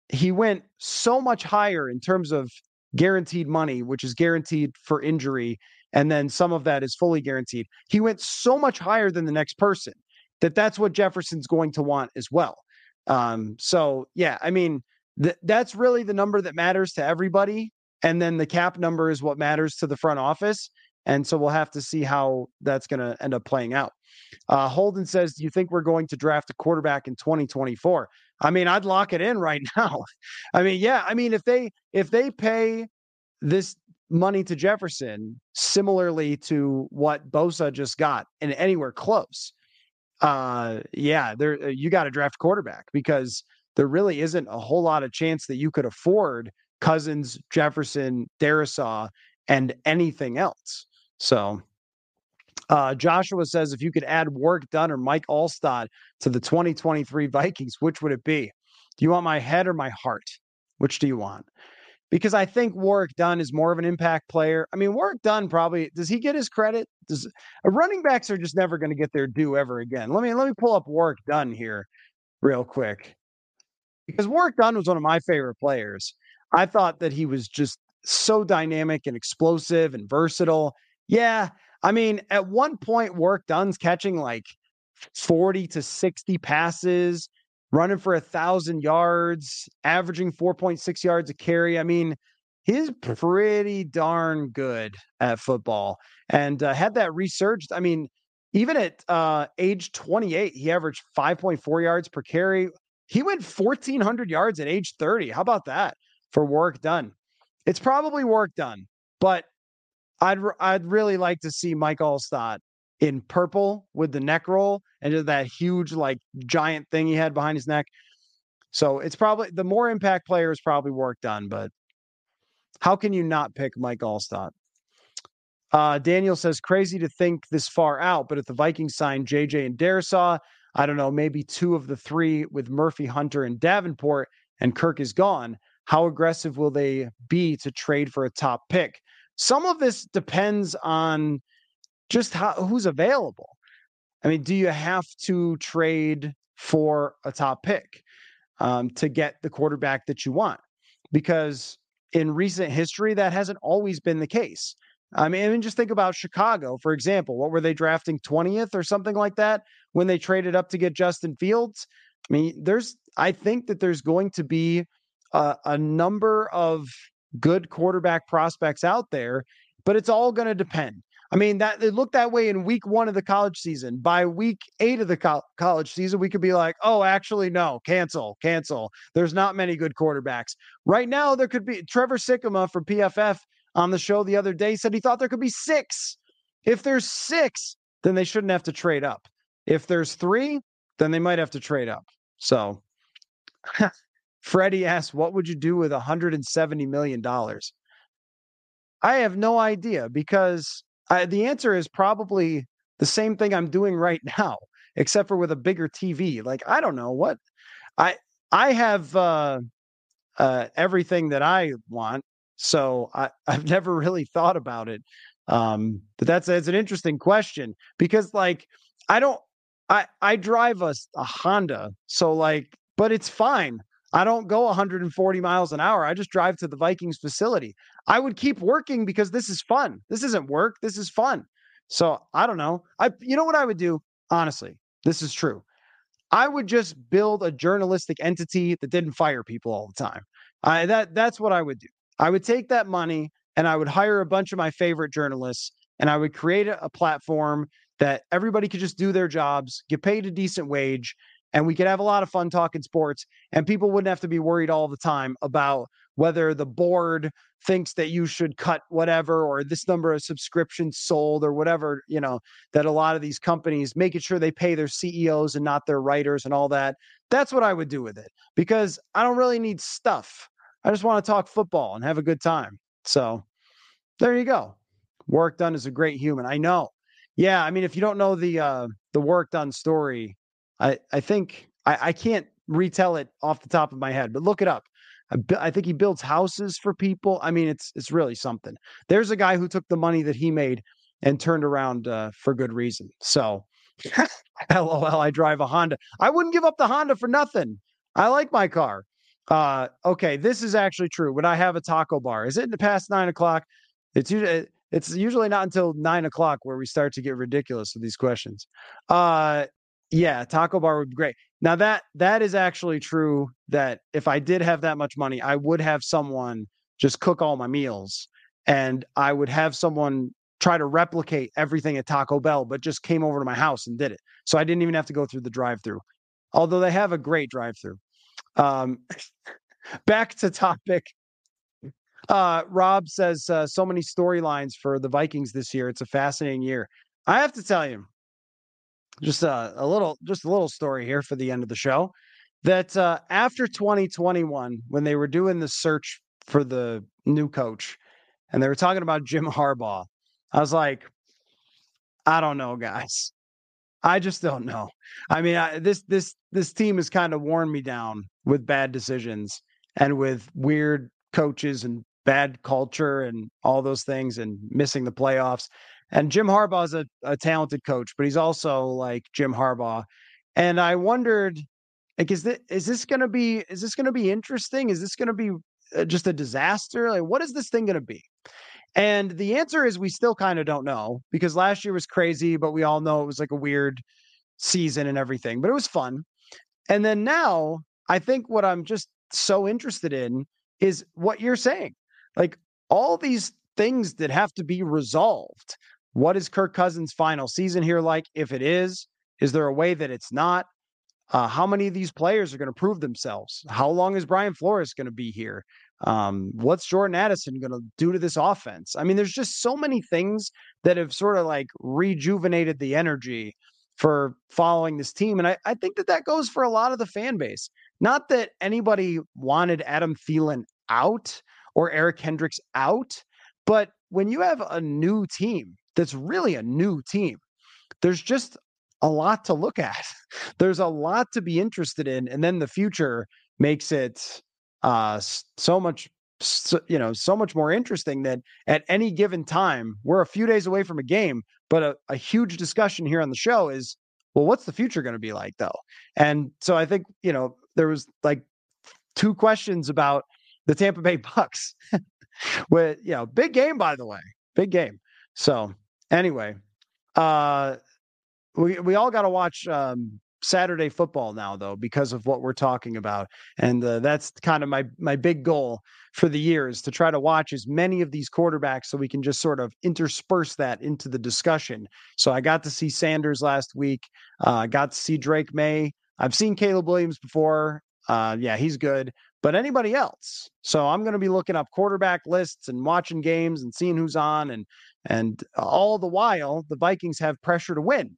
S1: he went so much higher in terms of guaranteed money, which is guaranteed for injury, and then some of that is fully guaranteed. He went so much higher than the next person that that's what Jefferson's going to want as well. Um, so yeah, I mean, th- that's really the number that matters to everybody. And then the cap number is what matters to the front office. And so we'll have to see how that's going to end up playing out. Uh, Holden says, Do you think we're going to draft a quarterback in 2024? I mean, I'd lock it in right <laughs> now. I mean, yeah. I mean, if they if they pay this money to Jefferson similarly to what Bosa just got and anywhere close, uh, yeah, there uh, you got to draft quarterback because there really isn't a whole lot of chance that you could afford Cousins, Jefferson, Darrisaw, and anything else. So uh, Joshua says if you could add Warrick Dunn or Mike Alstott to the 2023 Vikings, which would it be? Do you want my head or my heart? Which do you want? Because I think Warrick Dunn is more of an impact player. I mean, Warrick Dunn probably does he get his credit? Does uh, running backs are just never going to get their due ever again. Let me let me pull up Warrick Dunn here real quick. Because Warrick Dunn was one of my favorite players. I thought that he was just so dynamic and explosive and versatile. Yeah. I mean, at one point, Warrick Dunn's catching like 40 to 60 passes, running for a thousand yards, averaging 4.6 yards a carry. I mean, he's pretty darn good at football and uh, had that resurged. I mean, even at uh, age 28, he averaged 5.4 yards per carry. He went 1,400 yards at age 30. How about that for Warrick Dunn? It's probably Warrick Dunn, but I'd I'd really like to see Mike Alstott in purple with the neck roll and that huge like giant thing he had behind his neck. So it's probably the more impact player is probably Warrick Dunn, but how can you not pick Mike Alstott? Uh, Daniel says crazy to think this far out, but if the Vikings sign JJ and Darrisaw, I don't know, maybe two of the three with Murphy, Hunter, and Davenport, and Kirk is gone. How aggressive will they be to trade for a top pick? Some of this depends on just how who's available. I mean, do you have to trade for a top pick um, to get the quarterback that you want? Because in recent history, that hasn't always been the case. I mean, I mean, just think about Chicago, for example. What were they drafting 20th or something like that when they traded up to get Justin Fields? I mean, there's, I think that there's going to be a, a number of good quarterback prospects out there, but it's all going to depend. I mean, that it looked that way in week one of the college season. By week eight of the co- college season, we could be like, oh, actually, no, cancel, cancel. There's not many good quarterbacks. Right now, there could be Trevor Sikkema from PFF on the show the other day said he thought there could be six. If there's six, then they shouldn't have to trade up. If there's three, then they might have to trade up. So <laughs> Freddie asks, what would you do with $170 million? I have no idea because I, the answer is probably the same thing I'm doing right <laughs> now, except for with a bigger TV. Like, I don't know what I, I have, uh, uh, everything that I want. So I, <laughs> I've never really thought about it. Um, but that's, that's an interesting question because like, I don't, I, I drive a, a Honda. So like, but it's fine. I don't go 140 miles an hour. I just drive to the Vikings facility. I would keep working because this is fun. This isn't work. This is fun. So I don't know. I you know what I would do? Honestly, this is true. I would just build a journalistic entity that didn't fire people all the time. I that that's what I would do. I would take that money and I would hire a bunch of my favorite journalists and I would create a, a platform that everybody could just do their jobs, get paid a decent wage, and we could have a lot of fun talking sports and people wouldn't have to be worried all the time about whether the board thinks that you should cut whatever or this number of subscriptions sold or whatever you know that a lot of these companies making sure they pay their CEOs and not their writers and all that. That's what I would do with it because I don't really need stuff. I just want to talk football and have a good time. So there you go. Warrick Dunn is a great human I know. Yeah I mean if you don't know the uh the Warrick Dunn story I I think I, I can't retell it off the top of my head, but look it up. I, I think he builds houses for people. I mean, it's it's really something. There's a guy who took the money that he made and turned around uh, for good reason. So, <laughs> <laughs> lol, I drive a Honda. I wouldn't give up the Honda for nothing. I like my car. Uh, okay, this is actually true. When I have a taco bar, is it in the past nine o'clock? It's usually it's usually not until nine o'clock where we start to get ridiculous with these questions. Uh, yeah, taco bar would be great. Now that that is actually true that if I did have that much money, I would have someone just cook all my meals and I would have someone try to replicate everything at Taco Bell but just came over to my house and did it. So I didn't even have to go through the drive-through. Although they have a great drive-through. Um <laughs> back to topic uh, Rob says uh, so many storylines for the Vikings this year. It's a fascinating year. I have to tell you, just a, a little just a little story here for the end of the show that uh, after 2021 when they were doing the search for the new coach and they were talking about Jim Harbaugh I was like I don't know guys. I just don't know. I mean I, this this this team has kind of worn me down with bad decisions and with weird coaches and bad culture and all those things and missing the playoffs and Jim Harbaugh is a, a talented coach, but he's also like Jim Harbaugh. And I wondered, like, is this is this to be is this to be interesting? Is this to be uh, just a disaster? Like, what is this thing to be? And the answer is we still kind of don't know because last year was crazy, but we all know it was like a weird season and everything, but it was fun. And then now, I think what I'm just so interested in is what you're saying. Like all these things that have to be resolved. What is Kirk Cousins' final season here like? If it is, is there a way that it's not? Uh, how many of these players are going to prove themselves? How long is Brian Flores going to be here? Um, what's Jordan Addison going to do to this offense? I mean, there's just so many things that have sort of like rejuvenated the energy for following this team. And I, I think that that goes for a lot of the fan base. Not that anybody wanted Adam Thielen out or Eric Kendricks out, but when you have a new team that's really a new team. There's just a lot to look at. <laughs> There's a lot to be interested in, and then the future makes it uh, so much, so, you know, so much more interesting that at any given time we're a few days away from a game, but a, a huge discussion here on the show is, well, what's the future going to be like though? And so I think you know there was like two questions about the Tampa Bay <laughs> Bucs. with you know, big game by the way, big game. So Anyway, uh, we we all got to watch um, Saturday football now, though, because of what we're talking about, and uh, that's kind of my my big goal for the year is to try to watch as many of these quarterbacks so we can just sort of intersperse that into the discussion. So I got to see Sanders last week. Uh, I uh, got to see Drake Maye. I've seen Caleb Williams before. Uh, yeah, he's good. but anybody else. So I'm going to be looking up quarterback lists and watching games and seeing who's on and and all the while the Vikings have pressure to win.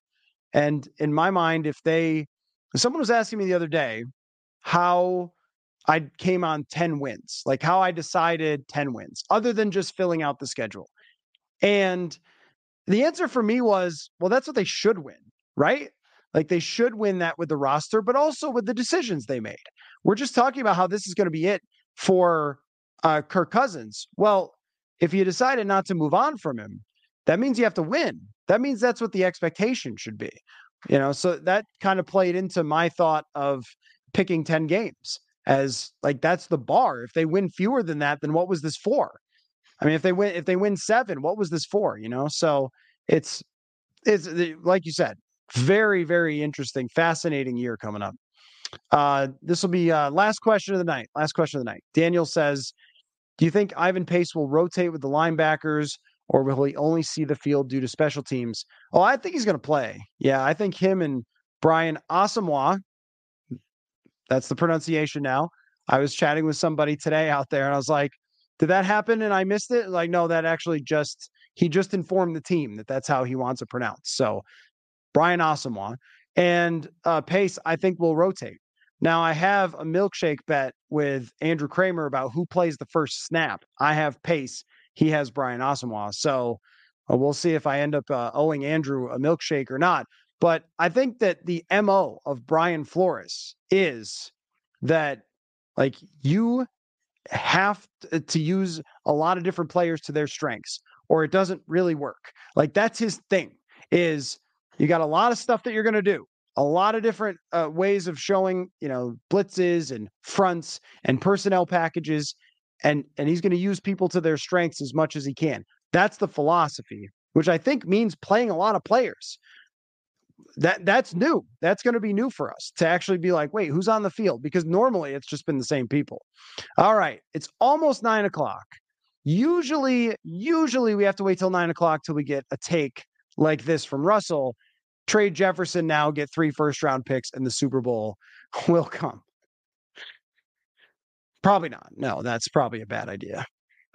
S1: And in my mind if they someone was asking me the other day how I came on 10 wins, like how I decided 10 wins other than just filling out the schedule. And the answer for me was, well that's what they should win, right? Like they should win that with the roster, but also with the decisions they made. We're just talking about how this is going to be it for uh, Kirk Cousins. Well, if you decided not to move on from him, that means you have to win. That means that's what the expectation should be. You know, so that kind of played into my thought of picking 10 games as like that's the bar. If they win fewer than that, then what was this for? I mean, if they win if they win 7, what was this for, you know? So it's it's like you said, very, very interesting, fascinating year coming up. Uh, this will be uh, last question of the night. Last question of the night. Daniel says, "Do you think Ivan Pace will rotate with the linebackers, or will he only see the field due to special teams?" Oh, I think he's going to play. Yeah, I think him and Brian Asamoah. That's the pronunciation now. I was chatting with somebody today out there, and I was like, "Did that happen?" And I missed it. Like, no, that actually just he just informed the team that that's how he wants it pronounced. So Brian Asamoah, and uh, Pace, I think will rotate. Now I have a milkshake bet with Andrew Krammer about who plays the first snap. I have Pace. He has Brian Asamoah. So uh, we'll see if I end up uh, owing Andrew a milkshake or not. But I think that the MO of Brian Flores is that like you have to use a lot of different players to their strengths or it doesn't really work. Like that's his thing is you got a lot of stuff that you're going to do, a lot of different uh, ways of showing, you know, blitzes and fronts and personnel packages, and and he's going to use people to their strengths as much as he can. That's the philosophy, which I think means playing a lot of players. That that's new. That's going to be new for us to actually be like, wait, who's on the field? Because normally it's just been the same people. All right, it's almost nine o'clock. Usually, usually we have to wait till nine o'clock till we get a take like this from Russell trade Jefferson now, get three first round picks, and the Super Bowl <laughs> will come. Probably not. No, that's probably a bad idea.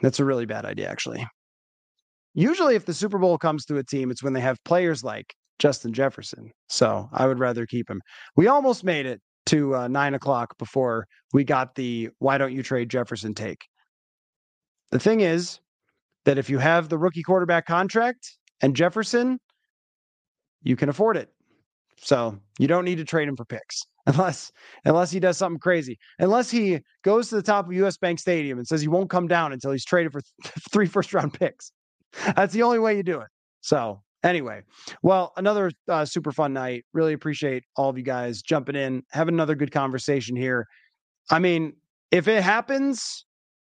S1: That's a really bad idea, actually. Usually, if the Super Bowl comes to a team, it's when they have players like Justin Jefferson. So I would rather keep him. We almost made it to uh, nine o'clock before we got the why don't you trade Jefferson take. The thing is that if you have the rookie quarterback contract and Jefferson, you can afford it. So you don't need to trade him for picks <laughs> unless unless he does something crazy. Unless he goes to the top of US Bank Stadium and says he won't come down until he's traded for th- <laughs> three first round picks. <laughs> That's the only way you do it. So anyway, well, another uh, super fun night. Really appreciate all of you guys jumping in, having another good conversation here. I mean, if it happens,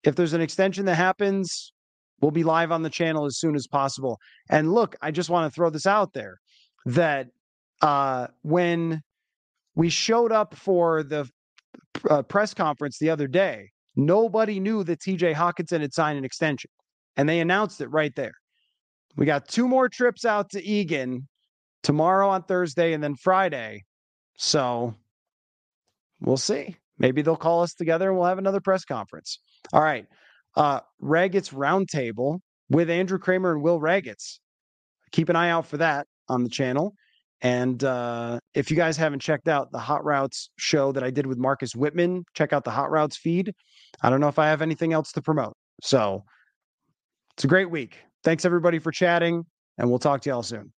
S1: if there's an extension that happens, we'll be live on the channel as soon as possible. And look, I just want to throw this out there that uh, when we showed up for the uh, press conference the other day, nobody knew that TJ Hockenson had signed an extension, and they announced it right there. We got two more trips out to Eagan tomorrow on Thursday and then Friday. So we'll see. Maybe they'll call us together and we'll have another press conference. All right. Uh Ragatz Roundtable with Andrew Krammer and Will Ragatz. Keep an eye out for that on the channel. And uh, if you guys haven't checked out the Hot Routes show that I did with Marcus Whitman, check out the Hot Routes feed. I don't know if I have anything else to promote. So it's a great week. Thanks everybody for chatting, and we'll talk to y'all soon.